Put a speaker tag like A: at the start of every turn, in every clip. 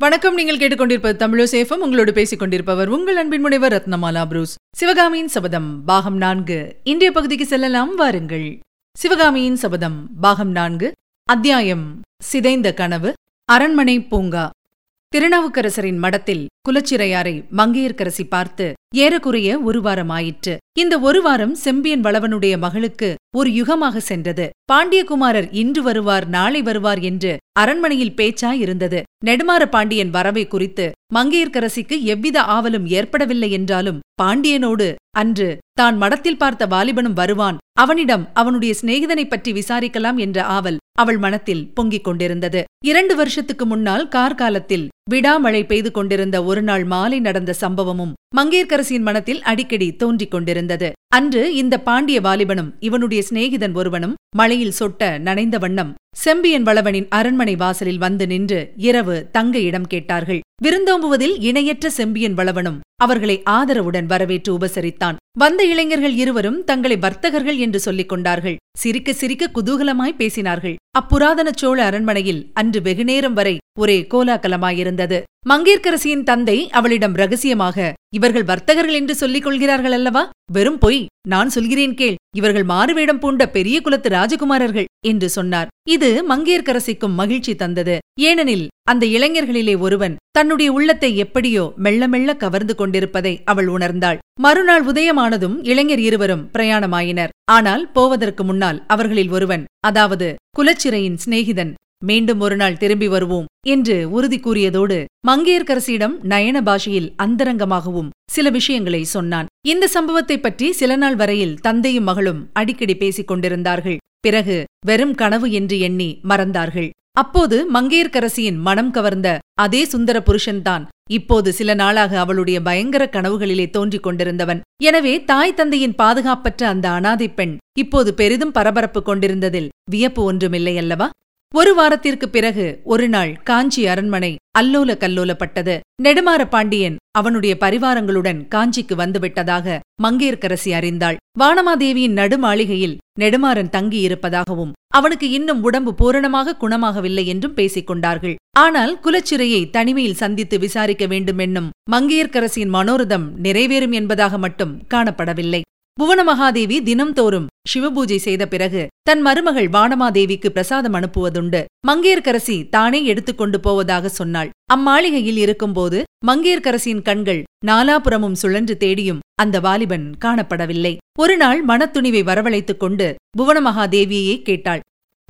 A: வணக்கம். நீங்கள் கேட்டுக்கொண்டிருப்பது தமிழசேஃபம் உங்களோடு பேசிக் கொண்டிருப்பவர் உங்கள் அன்பின் முனைவர் ரத்னமாலா புரூஸ். சிவகாமியின் சபதம் பாகம் நான்கு. இன்றைய பகுதிக்கு செல்லலாம். வாருங்கள். சிவகாமியின் சபதம் பாகம் நான்கு. அத்தியாயம். சிதைந்த கனவு. அரண்மனை பூங்கா. திருநாவுக்கரசரின் மடத்தில் குலச்சிறையாரை மங்கையர்க்கரசி பார்த்து ஏறக்குறைய ஒரு வாரம் ஆயிற்று இந்த ஒரு வாரம் செம்பியன் வளவனுடைய மகளுக்கு ஒரு யுகமாக சென்றது. பாண்டியகுமாரர் இன்று வருவார் நாளை வருவார் என்று அரண்மனையில் பேச்சாய் இருந்தது. நெடுமாற பாண்டியன் வரவை குறித்து மங்கையர்க்கரசிக்கு எவ்வித ஆவலும் ஏற்படவில்லை என்றாலும் பாண்டியனோடு அன்று தான் மடத்தில் பார்த்த வாலிபனும் வருவான் அவனிடம் அவனுடைய சிநேகிதனைப் பற்றி விசாரிக்கலாம் என்ற ஆவல் அவள் மனத்தில் பொங்கிக் கொண்டிருந்தது. இரண்டு வருஷத்துக்கு முன்னால் கார்காலத்தில் விடாமழை பெய்து கொண்டிருந்த ஒருநாள் மாலை நடந்த சம்பவமும் மங்கேற்கரசியின் மனத்தில் அடிக்கடி தோன்றிக் கொண்டிருந்தது. அன்று இந்த பாண்டிய வாலிபனும் இவனுடைய சிநேகிதன் ஒருவனும் மழையில் சொட்ட நனைந்த வண்ணம் செம்பியன் வளவனின் அரண்மனை வாசலில் வந்து நின்று இரவு தங்க இடம் கேட்டார்கள். விருந்தோம்புவதில் இணையற்ற செம்பியன் வளவனும் அவர்களை ஆதரவுடன் வரவேற்று உபசரித்தான். வந்த இளைஞர்கள் இருவரும் தங்களை வர்த்தகர்கள் என்று சொல்லிக் கொண்டார்கள். சிரிக்க சிரிக்க குதூகலமாய் பேசினார்கள். அப்புராதன சோழ அரண்மனையில் அன்று வெகுநேரம் வரை ஒரே கோலாகலமாயிருந்தது. மங்கேற்கரசியின் தந்தை அவளிடம் ரகசியமாக இவர்கள் வர்த்தகர்கள் என்று சொல்லிக் கொள்கிறார்கள் அல்லவா? வெறும் பொய். நான் சொல்கிறேன் கேள். இவர்கள் மாறுவேடம் பூண்ட பெரிய குலத்து ராஜகுமாரர்கள் என்று சொன்னார். இது மங்கையர்க்கரசிக்கும் மகிழ்ச்சி தந்தது. ஏனெனில் அந்த இளைஞர்களிலே ஒருவன் தன்னுடைய உள்ளத்தை எப்படியோ மெல்ல மெல்ல கவர்ந்து கொண்டிருப்பதை அவள் உணர்ந்தாள். மறுநாள் உதயமானதும் இளைஞர் இருவரும் பிரயாணமாயினர். ஆனால் போவதற்கு முன்னால் அவர்களில் ஒருவன் அதாவது குலச்சிறையின் சிநேகிதன் மீண்டும் ஒருநாள் திரும்பி வருவோம் என்று உறுதி கூறியதோடு மங்கையர்க்கரசியிடம் நயன பாஷையில் அந்தரங்கமாகவும் சில விஷயங்களை சொன்னான். இந்த சம்பவத்தைப் பற்றி சில நாள் வரையில் தந்தையும் மகளும் அடிக்கடி பேசிக் கொண்டிருந்தார்கள். பிறகு வெறும் கனவு என்று எண்ணி மறந்தார்கள். அப்போது மங்கையர்க்கரசியின் மனம் கவர்ந்த அதே சுந்தர புருஷன்தான் இப்போது சில நாளாக அவளுடைய பயங்கர கனவுகளிலே தோன்றிக் கொண்டிருந்தவன். எனவே தாய் தந்தையின் பாதுகாப்பற்ற அந்த அனாதை பெண் இப்போது பெரிதும் பரபரப்பு கொண்டிருந்ததில் வியப்பு ஒன்றுமில்லை அல்லவா ஒரு வாரத்திற்குப் பிறகு ஒரு நாள் காஞ்சி அரண்மனை அல்லோல கல்லோலப்பட்டது. நெடுமாற பாண்டியன் அவனுடைய பரிவாரங்களுடன் காஞ்சிக்கு வந்துவிட்டதாக மங்கையர்க்கரசி அறிந்தாள். வானமாதேவியின் நடுமாளிகையில் நெடுமாறன் தங்கியிருப்பதாகவும் அவனுக்கு இன்னும் உடம்பு பூரணமாக குணமாகவில்லை என்றும் பேசிக் கொண்டார்கள் ஆனால் குலச்சிறையை தனிமையில் சந்தித்து விசாரிக்க வேண்டும் என்னும் மங்கையர்க்கரசியின் மனோரதம் நிறைவேறும் என்பதாக மட்டும் காணப்படவில்லை. புவனமகாதேவி தினம்தோறும் சிவபூஜை செய்த பிறகு தன் மருமகள் வானமாதேவிக்கு பிரசாதம் அனுப்புவதுண்டு. மங்கையர்கரசி தானே எடுத்துக்கொண்டு போவதாக சொன்னாள். அம்மாளிகையில் இருக்கும்போது மங்கையர்கரசியின் கண்கள் நாலாபுறமும் சுழன்று தேடியும் அந்த வாலிபன் காணப்படவில்லை. ஒருநாள் மனத்துணிவை வரவழைத்துக் கொண்டு புவனமகாதேவியையே கேட்டாள்.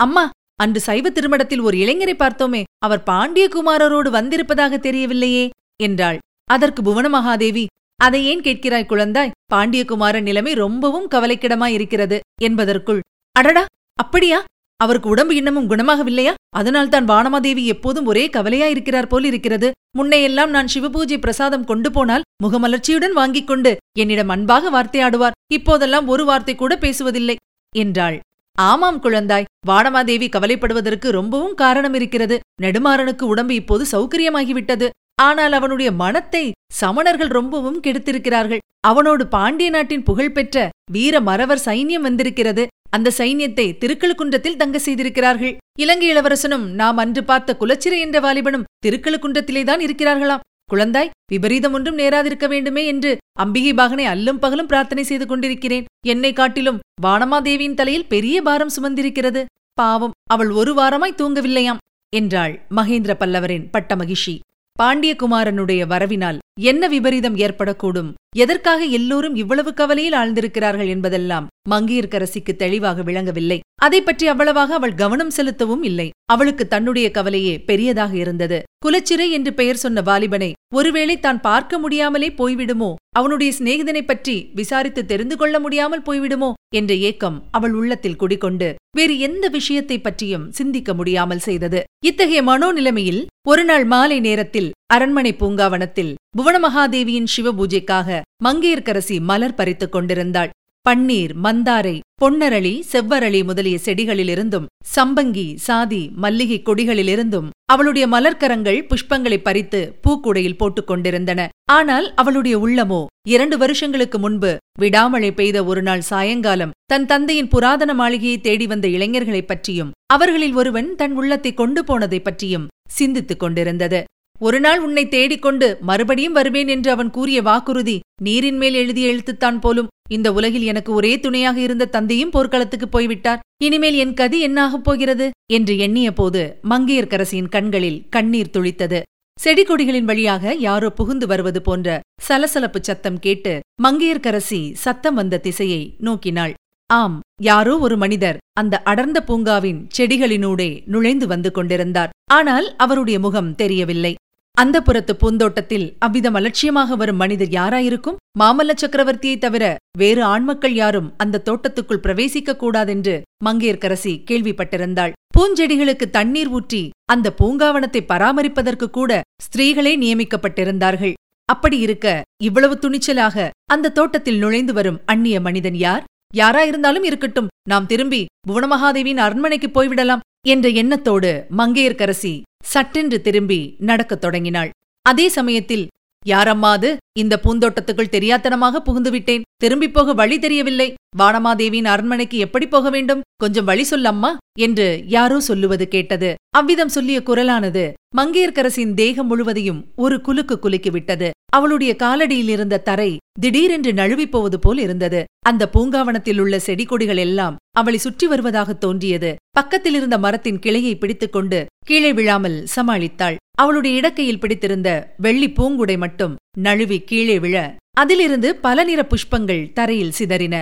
A: அம்மா அன்று சைவ திருமடத்தில் ஒரு இளைஞரை பார்த்தோமே. அவர் பாண்டியகுமாரரோடு வந்திருப்பதாக தெரியவில்லையே என்றாள். அதற்கு புவனமகாதேவி அதை ஏன் கேட்கிறாய் குழந்தாய்? பாண்டியகுமாரன் நிலைமை ரொம்பவும் கவலைக்கிடமாய் இருக்கிறது என்பதற்குள். அடடா! அப்படியா? அவருக்கு உடம்பு இன்னமும் குணமாகவில்லையா? அதனால்தான் வானமாதேவி எப்போதும் ஒரே கவலையாயிருக்கிறார் போல் இருக்கிறது முன்னையெல்லாம் நான் சிவபூஜை பிரசாதம் கொண்டு போனால் முகமலர்ச்சியுடன் வாங்கிக் கொண்டு என்னிடம் அன்பாக வார்த்தையாடுவார். இப்போதெல்லாம் ஒரு வார்த்தை கூட பேசுவதில்லை என்றாள். ஆமாம் குழந்தாய் வானமாதேவி கவலைப்படுவதற்கு ரொம்பவும் காரணம் இருக்கிறது நெடுமாறனுக்கு உடம்பு இப்போது சௌகரியமாகிவிட்டது. ஆனால் அவனுடைய மனத்தை சமணர்கள் ரொம்பவும் கெடுத்திருக்கிறார்கள். அவனோடு பாண்டிய நாட்டின் புகழ்பெற்ற வீர மறவர் சைன்யம் வந்திருக்கிறது. அந்த சைன்யத்தை திருக்கழுக்குன்றத்தில் தங்க செய்திருக்கிறார்கள். இலங்கை இளவரசனும் நாம் அன்று பார்த்த குலச்சிறை என்ற வாலிபனும் திருக்கழுக்குன்றத்திலேதான் இருக்கிறார்களாம். குழந்தாய் விபரீதம் ஒன்றும் நேராதிருக்க வேண்டுமே என்று அம்பிகை பாகனை அல்லும் பகலும் பிரார்த்தனை செய்து கொண்டிருக்கிறேன். என்னை காட்டிலும் வானமாதேவியின் தலையில் பெரிய பாரம் சுமந்திருக்கிறது. பாவம் அவள் ஒரு வாரமாய் தூங்கவில்லையாம் என்றாள் மகேந்திர பல்லவரின் பட்டமகிஷி. பாண்டியகுமாரனுடைய வரவினால். என்ன விபரீதம் ஏற்படக்கூடும்? எதற்காக எல்லோரும் இவ்வளவு கவலையில் ஆழ்ந்திருக்கிறார்கள் என்பதெல்லாம் மங்கையர்க்கரசிக்கு தெளிவாக விளங்கவில்லை. அதை பற்றி அவ்வளவாக அவள் கவனம் செலுத்தவும் இல்லை. அவளுக்கு தன்னுடைய கவலையே பெரியதாக இருந்தது. குலச்சிறை என்று பெயர் சொன்ன வாலிபனை ஒருவேளை தான் பார்க்க முடியாமலே போய்விடுமோ? அவனுடைய சிநேகிதனைப் பற்றி விசாரித்து தெரிந்து கொள்ள முடியாமல் போய்விடுமோ? என்ற ஏக்கம் அவள் உள்ளத்தில் குடிகொண்டு வேறு எந்த விஷயத்தை பற்றியும் சிந்திக்க முடியாமல் செய்தது. இத்தகைய மனோநிலைமையில் ஒருநாள் மாலை நேரத்தில் அரண்மனை பூங்காவனத்தில் புவனமகாதேவியின் சிவபூஜைக்காக மங்கையர்க்கரசி மலர் பறித்துக் கொண்டிருந்தாள். பன்னீர் மந்தாரை பொன்னரளி செவ்வரளி முதலிய செடிகளிலிருந்தும் சம்பங்கி சாதி மல்லிகை கொடிகளிலிருந்தும் அவளுடைய மலர்க்கரங்கள் புஷ்பங்களை பறித்து பூக்கூடையில் போட்டுக் கொண்டிருந்தன. ஆனால் அவளுடைய உள்ளமோ இரண்டு வருஷங்களுக்கு முன்பு விடாமழை பெய்த ஒரு நாள் சாயங்காலம் தன் தந்தையின் புராதன மாளிகையை தேடி வந்த இளைஞர்களைப் பற்றியும் அவர்களில் ஒருவன் தன் உள்ளத்தை கொண்டு போனதைப் பற்றியும் சிந்தித்துக் கொண்டிருந்தது. ஒருநாள் உன்னை தேடிக்கொண்டு மறுபடியும் வருவேன் என்று அவன் கூறிய வாக்குறுதி நீரின் மேல் எழுதிய எழுத்துத்தான் போலும். இந்த உலகில் எனக்கு ஒரே துணையாக இருந்த தந்தையும் போர்க்களத்துக்கு போய்விட்டார். இனிமேல் என் கதி என்னாகப் போகிறது? என்று எண்ணிய போது மங்கையர்க்கரசியின் கண்களில் கண்ணீர் துளித்தது. செடி கொடிகளின் வழியாக யாரோ புகுந்து வருவது போன்ற சலசலப்பு சத்தம் கேட்டு மங்கையர்க்கரசி சத்தம் வந்த திசையை நோக்கினாள். ஆம் யாரோ ஒரு மனிதர் அந்த அடர்ந்த பூங்காவின் செடிகளினூடே நுழைந்து வந்து கொண்டிருந்தார். ஆனால் அவருடைய முகம் தெரியவில்லை. அந்த புறத்து பூந்தோட்டத்தில் அவ்விதம் அலட்சியமாக வரும் மனிதர் யாராயிருக்கும்? மாமல்ல சக்கரவர்த்தியை தவிர வேறு ஆண்மக்கள் யாரும் அந்த தோட்டத்துக்குள் பிரவேசிக்க கூடாதென்று மங்கையர்க்கரசி கேள்விப்பட்டிருந்தாள். பூஞ்செடிகளுக்கு தண்ணீர் ஊற்றி அந்த பூங்காவனத்தை பராமரிப்பதற்கு கூட ஸ்திரீகளே நியமிக்கப்பட்டிருந்தார்கள். அப்படி இருக்க இவ்வளவு துணிச்சலாக அந்த தோட்டத்தில் நுழைந்து வரும் அந்நிய மனிதன் யார்? யாராயிருந்தாலும் இருக்கட்டும். நாம் திரும்பி புவனமகாதேவியின் அரண்மனைக்கு போய்விடலாம். என்ற எண்ணத்தோடு மங்கையர்க்கரசி சட்டென்று திரும்பி நடக்கத் தொடங்கினாள். அதே சமயத்தில் யாரம்மாது இந்த பூந்தோட்டத்துக்குள் தெரியாத்தனமாக புகுந்துவிட்டேன். திரும்பிப் போக வழி தெரியவில்லை. வானமாதேவியின் அரண்மனைக்கு எப்படி போக வேண்டும்? கொஞ்சம் வழி சொல்லம்மா? என்று யாரோ சொல்லுவது கேட்டது. அவ்விதம் சொல்லிய குரலானது மங்கையர்க்கரசின் தேகம் முழுவதையும் ஒரு குலுக்கு குலுக்கிவிட்டது அவளுடைய காலடியில் இருந்த தரை திடீரென்று நழுவிப் போவது போல் இருந்தது. அந்த பூங்காவனத்தில் உள்ள செடி கொடிகள் எல்லாம் அவளை சுற்றி வருவதாக தோன்றியது. பக்கத்தில் இருந்த மரத்தின் கிளையை பிடித்துக்கொண்டு கீழே விழாமல் சமாளித்தாள். அவளுடைய இடக்கையில் பிடித்திருந்த வெள்ளி பூங்குடை மட்டும் நழுவி கீழே விழ அதிலிருந்து பல நிற புஷ்பங்கள் தரையில் சிதறின.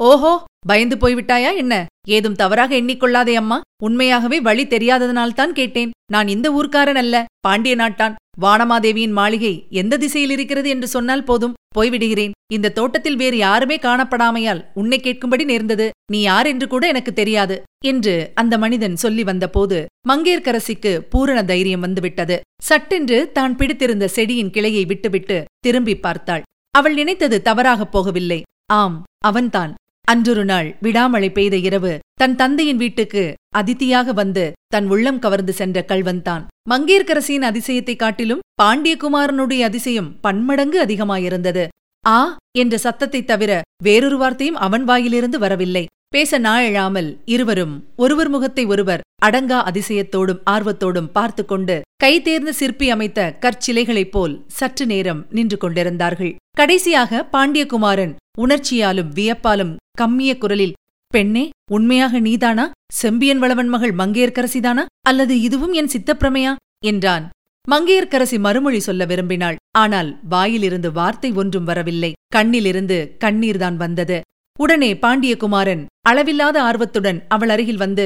A: ஓஹோ பயந்து போய்விட்டாயா என்ன? ஏதும் தவறாக எண்ணிக்கொள்ளாதே அம்மா. உண்மையாகவே வழி தெரியாததனால்தான் கேட்டேன். நான் இந்த ஊர்க்காரன் அல்ல. பாண்டிய நாட்டான். வானமாதேவியின் மாளிகை எந்த திசையில் இருக்கிறது என்று சொன்னால் போதும். போய்விடுகிறேன் இந்த தோட்டத்தில் வேறு யாருமே காணப்படாமையால் உன்னை கேட்கும்படி நேர்ந்தது. நீ யார் என்று கூட எனக்கு தெரியாது. என்று அந்த மனிதன் சொல்லி வந்தபோது மங்கேற்கரசிக்கு பூரண தைரியம் வந்துவிட்டது. சட்டென்று தான் பிடித்திருந்த செடியின் கிளையை விட்டுவிட்டு திரும்பி பார்த்தாள். அவள் நினைத்தது தவறாகப் போகவில்லை. ஆம் அவன்தான். அன்றொரு நாள் விடாமழை பெய்த இரவு தன் தந்தையின் வீட்டுக்கு அதித்தியாக வந்து தன் உள்ளம் கவர்ந்து சென்ற கல்வன்தான் மங்கையர்க்கரசியின் அதிசயத்தைக் காட்டிலும் பாண்டியகுமாரனுடைய அதிசயம் பன்மடங்கு அதிகமாயிருந்தது. ஆ என்ற சத்தத்தைத் தவிர வேறொரு வார்த்தையும் அவன் வாயிலிருந்து வரவில்லை. பேச நாழாமல் இருவரும் ஒருவர் முகத்தை ஒருவர் அடங்கா அதிசயத்தோடும் ஆர்வத்தோடும் பார்த்து கொண்டு கைதேர்ந்த சிற்பி அமைத்த கற்சிலைகளைப் போல் சற்று நேரம் நின்று கொண்டிருந்தார்கள். கடைசியாக பாண்டியகுமாரன் உணர்ச்சியாலும் வியப்பாலும் கம்மிய குரலில் பெண்ணே உண்மையாக நீதானா? செம்பியன் வளவன் மகள் மங்கையர்க்கரசிதானா அல்லது இதுவும் என் சித்தப்பிரமையா? என்றான். மங்கையர்க்கரசி மறுமொழி சொல்ல விரும்பினாள். ஆனால் வாயிலிருந்து வார்த்தை ஒன்றும் வரவில்லை. கண்ணிலிருந்து கண்ணீர்தான் வந்தது. உடனே பாண்டியகுமாரன் அளவில்லாத ஆர்வத்துடன் அவள் அருகில் வந்து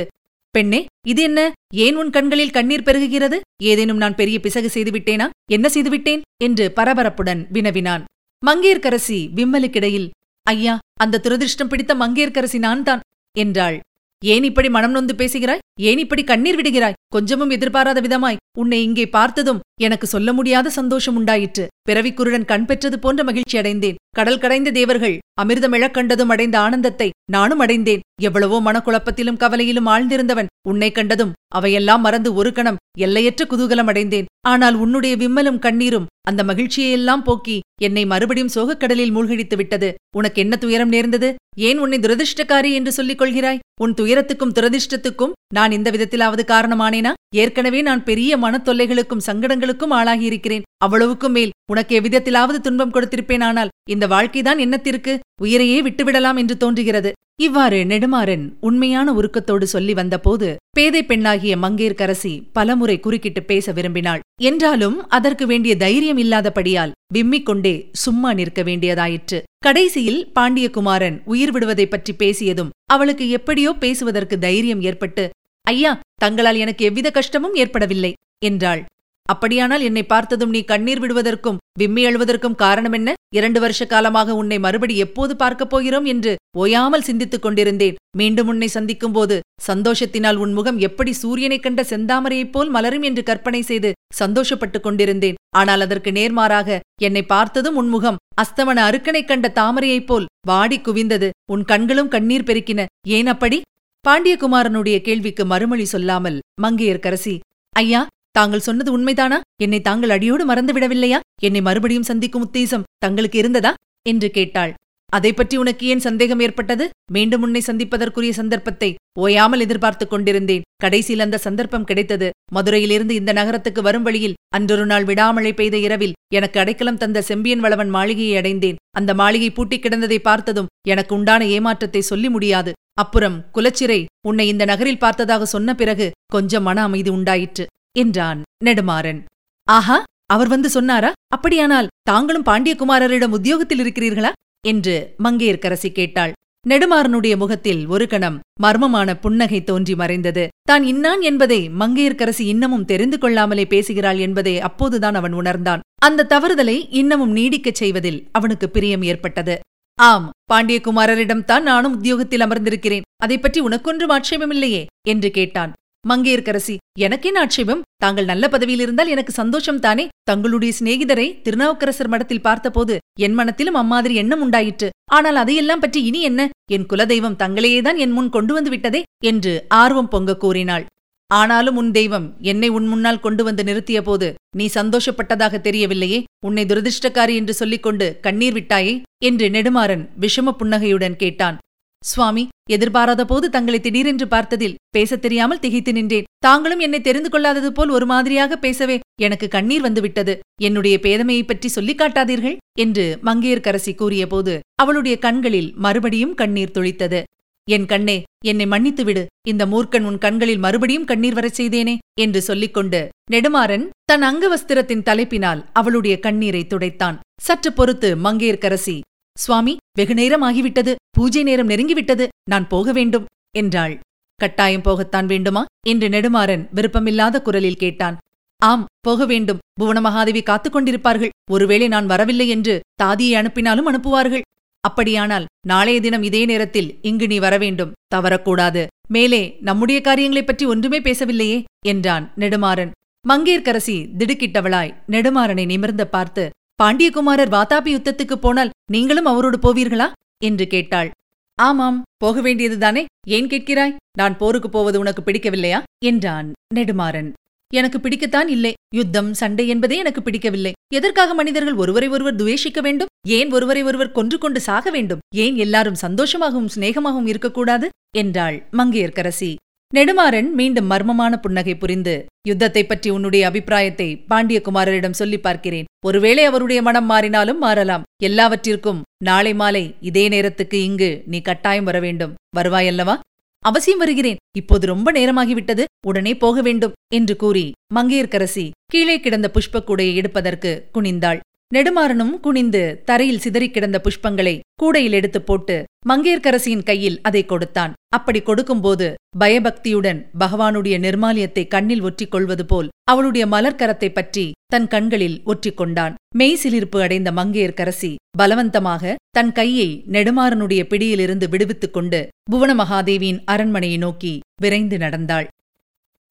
A: பெண்ணே இது என்ன? ஏன் உன் கண்களில் கண்ணீர் பெருகுகிறது? ஏதேனும் நான் பெரிய பிசகு செய்துவிட்டேனா என்ன செய்துவிட்டேன் என்று பரபரப்புடன் வினவினான். மங்கையர்க்கரசி விம்மலுக்கிடையில் ஐயா அந்த துரதிருஷ்டம் பிடித்த மங்கையர்க்கரசி நான்தான் என்றாள். ஏன் இப்படி மனம் நொந்து பேசுகிறாய்? ஏன் இப்படி கண்ணீர் விடுகிறாய்? கொஞ்சமும் எதிர்பாராத விதமாய் உன்னை இங்கே பார்த்ததும் எனக்கு சொல்ல முடியாத சந்தோஷம் உண்டாயிற்று. பிறவிக்குருடன் கண் பெற்றது போன்ற மகிழ்ச்சி அடைந்தேன். கடல் கடைந்த தேவர்கள் அமிர்தமிழக் கண்டதும் அடைந்த ஆனந்தத்தை நானும் அடைந்தேன். எவ்வளவோ மனக்குழப்பத்திலும் கவலையிலும் ஆழ்ந்திருந்தவன் உன்னை கண்டதும் அவையெல்லாம் மறந்து ஒரு கணம் எல்லையற்ற குதூகலம் அடைந்தேன். ஆனால் உன்னுடைய விம்மலும் கண்ணீரும் அந்த மகிழ்ச்சியையெல்லாம் போக்கி என்னை மறுபடியும் சோகக்கடலில் மூழ்கடித்து விட்டது. உனக்கு என்ன துயரம் நேர்ந்தது? ஏன் உன்னை துரதிருஷ்டக்காரி என்று சொல்லிக் கொள்கிறாய்? உன் துயரத்துக்கும் துரதிர்ஷ்டத்துக்கும் நான் இந்த விதத்திலாவது காரணமானேனா? ஏற்கனவே நான் பெரிய மனத்தொல்லைகளுக்கும் துன்பங்களுக்கும் ஆளாகியிருக்கிறேன். அவ்வளவுக்கும் மேல் உனக்கு எவ்விதத்திலாவது துன்பம் கொடுத்திருப்பேனானால் இந்த வாழ்க்கைதான் என்னத்திற்கு? உயிரையே விட்டுவிடலாம் என்று தோன்றுகிறது. இவ்வாறு நெடுமாறன் உண்மையான உருக்கத்தோடு சொல்லி வந்தபோது பேதை பெண்ணாகிய மங்கேற்கரசி பலமுறை குறுக்கிட்டு பேச விரும்பினாள். என்றாலும் அதற்கு வேண்டிய தைரியம் இல்லாதபடியால் விம்மிக் கொண்டே சும்மா நிற்க வேண்டியதாயிற்று. கடைசியில் பாண்டியகுமாரன் உயிர் விடுவதைப் பற்றி பேசியதும் அவளுக்கு எப்படியோ பேசுவதற்கு தைரியம் ஏற்பட்டு ஐயா தங்களால் எனக்கு எவ்வித கஷ்டமும் ஏற்படவில்லை என்றாள். அப்படியானால் என்னை பார்த்ததும் நீ கண்ணீர் விடுவதற்கும் விம்மி அழுவதற்கும் காரணம் என்ன? இரண்டு வருஷ காலமாக உன்னை மறுபடி எப்போது பார்க்கப் போகிறோம் என்று ஓயாமல் சிந்தித்துக் கொண்டிருந்தேன். மீண்டும் உன்னை சந்திக்கும் போது சந்தோஷத்தினால் உன் முகம் எப்படி சூரியனைக் கண்ட செந்தாமரையைப் போல் மலரும் என்று கற்பனை செய்து சந்தோஷப்பட்டுக் கொண்டிருந்தேன். ஆனால் அதற்கு நேர்மாறாக என்னை பார்த்ததும் உன் முகம் அஸ்தமன அருக்கனைக் கண்ட தாமரையைப் போல் வாடி குவிந்தது. உன் கண்களும் கண்ணீர் பெருக்கின. ஏன் அப்படி? பாண்டியகுமாரனுடைய கேள்விக்கு மறுமொழி சொல்லாமல். மங்கையர்க்கரசி. ஐயா தாங்கள் சொன்னது உண்மைதானா? என்னை தாங்கள் அடியோடு மறந்துவிடவில்லையா? என்னை மறுபடியும் சந்திக்கும் உத்தேசம் தங்களுக்கு இருந்ததா? என்று கேட்டாள். அதை பற்றி உனக்கு ஏன் சந்தேகம் ஏற்பட்டது? மீண்டும் உன்னை சந்திப்பதற்குரிய சந்தர்ப்பத்தை ஓயாமல் எதிர்பார்த்துக் கொண்டிருந்தேன். கடைசியில் அந்த சந்தர்ப்பம் கிடைத்தது. மதுரையிலிருந்து இந்த நகரத்துக்கு வரும் வழியில் அன்றொரு நாள் விடாமழை பெய்த இரவில் எனக்கு அடைக்கலம் தந்த செம்பியன் வளவன் மாளிகையை அடைந்தேன். அந்த மாளிகை பூட்டிக் கிடந்ததை பார்த்ததும் எனக்கு உண்டான ஏமாற்றத்தை சொல்லி முடியாது. அப்புறம் குலச்சிறை உன்னை இந்த நகரில் பார்த்ததாக சொன்ன பிறகு கொஞ்சம் மன அமைதி உண்டாயிற்று. என்றான் நெடுமாறன். ஆஹா அவர் வந்து சொன்னாரா? அப்படியானால் தாங்களும் பாண்டியகுமாரரிடம் உத்தியோகத்தில் இருக்கிறீர்களா? என்று மங்கையர்க்கரசி கேட்டாள். நெடுமாறனுடைய முகத்தில் ஒரு கணம் மர்மமான புன்னகை தோன்றி மறைந்தது. தான் இன்னான் என்பதை மங்கையர்க்கரசி இன்னமும் தெரிந்து கொள்ளாமலே பேசுகிறாள் என்பதை அப்போதுதான் அவன் உணர்ந்தான். அந்த தவறுதலை இன்னமும் நீடிக்கச் செய்வதில் அவனுக்கு பிரியம் ஏற்பட்டது. ஆம் பாண்டியகுமாரரிடம்தான் நானும் உத்தியோகத்தில் அமர்ந்திருக்கிறேன். அதை பற்றி உனக்கொன்றும் ஆட்சேபமில்லையே? என்று கேட்டான். மங்கையர்க்கரசி எனக்கேன் ஆட்சேபம் தாங்கள் நல்ல பதவியில் இருந்தால் எனக்கு சந்தோஷம் தானே? தங்களுடைய சிநேகிதரை திருநாவுக்கரசர் மடத்தில் பார்த்தபோது என் மனத்திலும் அம்மாதிரி எண்ணம் உண்டாயிற்று. ஆனால் அதையெல்லாம் பற்றி இனி என்ன? என் குலதெய்வம் தங்களையேதான் என் முன் கொண்டு வந்து விட்டதே என்று ஆர்வம் பொங்க கூறினாள். ஆனாலும் உன் தெய்வம் என்னை உன் முன்னால் கொண்டு வந்து நிறுத்திய போது நீ சந்தோஷப்பட்டதாக தெரியவில்லையே? உன்னை துரதிருஷ்டக்காரி என்று சொல்லிக்கொண்டு கண்ணீர் விட்டாயே? என்று நெடுமாறன் விஷம புன்னகையுடன் கேட்டான். சுவாமி எதிர்பாராத போது தங்களை திடீரென்று பார்த்ததில் பேசத் தெரியாமல் திகைத்து நின்றேன். தாங்களும் என்னை தெரிந்து கொள்ளாதது போல் ஒரு மாதிரியாக பேசவே எனக்கு கண்ணீர் வந்துவிட்டது. என்னுடைய பேதமையைப் பற்றி சொல்லிக் காட்டாதீர்கள் என்று மங்கையர்க்கரசி கூறியபோது அவளுடைய கண்களில் மறுபடியும் கண்ணீர் துளித்தது. என் கண்ணே என்னை மன்னித்துவிடு இந்த மூர்க்கன் உன் கண்களில் மறுபடியும் கண்ணீர் வரச் செய்தேனே என்று சொல்லிக்கொண்டு நெடுமாறன் தன் அங்கவஸ்திரத்தின் தலைப்பினால் அவளுடைய கண்ணீரை துடைத்தான். சற்று பொறுத்து மங்கையர்க்கரசி சுவாமி வெகுநேரம் ஆகிவிட்டது. பூஜை நேரம் நெருங்கிவிட்டது. நான் போக வேண்டும் என்றாள். கட்டாயம் போகத்தான் வேண்டுமா? என்று நெடுமாறன் விருப்பமில்லாத குரலில் கேட்டான். ஆம் போக வேண்டும். புவனமகாதேவி காத்துக் கொண்டிருப்பார்கள். ஒருவேளை நான் வரவில்லை என்று தாதியை அனுப்பினாலும் அனுப்புவார்கள். அப்படியானால் நாளைய தினம் இதே நேரத்தில் இங்கு நீ வரவேண்டும் தவறக்கூடாது. மேலே நம்முடைய காரியங்களைப் பற்றி ஒன்றுமே பேசவில்லையே என்றான் நெடுமாறன். மங்கேற்கரசி திடுக்கிட்டவளாய் நெடுமாறனை நிமிர்ந்து பார்த்து பாண்டியகுமாரர் வாதாபி யுத்தத்துக்குப் போனால் நீங்களும் அவரோடு போவீர்களா? என்று கேட்டாள். ஆமாம் போக வேண்டியதுதானே? ஏன் கேட்கிறாய்? நான் போருக்கு போவது உனக்கு பிடிக்கவில்லையா? என்றான் நெடுமாறன். எனக்கு பிடிக்கத்தான் இல்லை. யுத்தம் சண்டை என்பதே எனக்கு பிடிக்கவில்லை. எதற்காக மனிதர்கள் ஒருவரை ஒருவர் துவேஷிக்க வேண்டும்? ஏன் ஒருவரை ஒருவர் கொன்று கொண்டு சாக வேண்டும்? ஏன் எல்லாரும் சந்தோஷமாகவும் சிநேகமாகவும் இருக்கக்கூடாது? என்றாள் மங்கையர்க்கரசி. நெடுமாறன் மீண்டும் மர்மமான புன்னகை புரிந்து யுத்தத்தை பற்றி உன்னுடைய அபிப்பிராயத்தை பாண்டியகுமாரரிடம் சொல்லி பார்க்கிறேன். ஒருவேளை அவருடைய மனம் மாறினாலும் மாறலாம். எல்லாவற்றிற்கும் நாளை மாலை இதே நேரத்துக்கு இங்கு நீ கட்டாயம் வர வேண்டும். வருவாயல்லவா அவசியம் வருகிறேன். இப்போது ரொம்ப நேரமாகிவிட்டது. உடனே போக வேண்டும் என்று கூறி மங்கையர்க்கரசி கீழே கிடந்த புஷ்பக்கூடையை எடுப்பதற்கு குனிந்தாள். நெடுமாறனும் குனிந்து தரையில் சிதறிக் கிடந்த புஷ்பங்களை கூடையில் எடுத்து போட்டு மங்கையர்க்கரசியின் கையில் அதை கொடுத்தான். அப்படி கொடுக்கும்போது பயபக்தியுடன் பகவானுடைய நிர்மாலியத்தை கண்ணில் ஒற்றிக் கொள்வது போல் அவளுடைய மலர்க்கரத்தை பற்றி தன் கண்களில் ஒற்றிக் கொண்டான் மெய் சிலிர்ப்பு அடைந்த மங்கையர்க்கரசி பலவந்தமாக தன் கையை நெடுமாறனுடைய பிடியிலிருந்து விடுவித்துக் கொண்டு புவன மகாதேவியின் அரண்மனையை நோக்கி விரைந்து நடந்தாள்.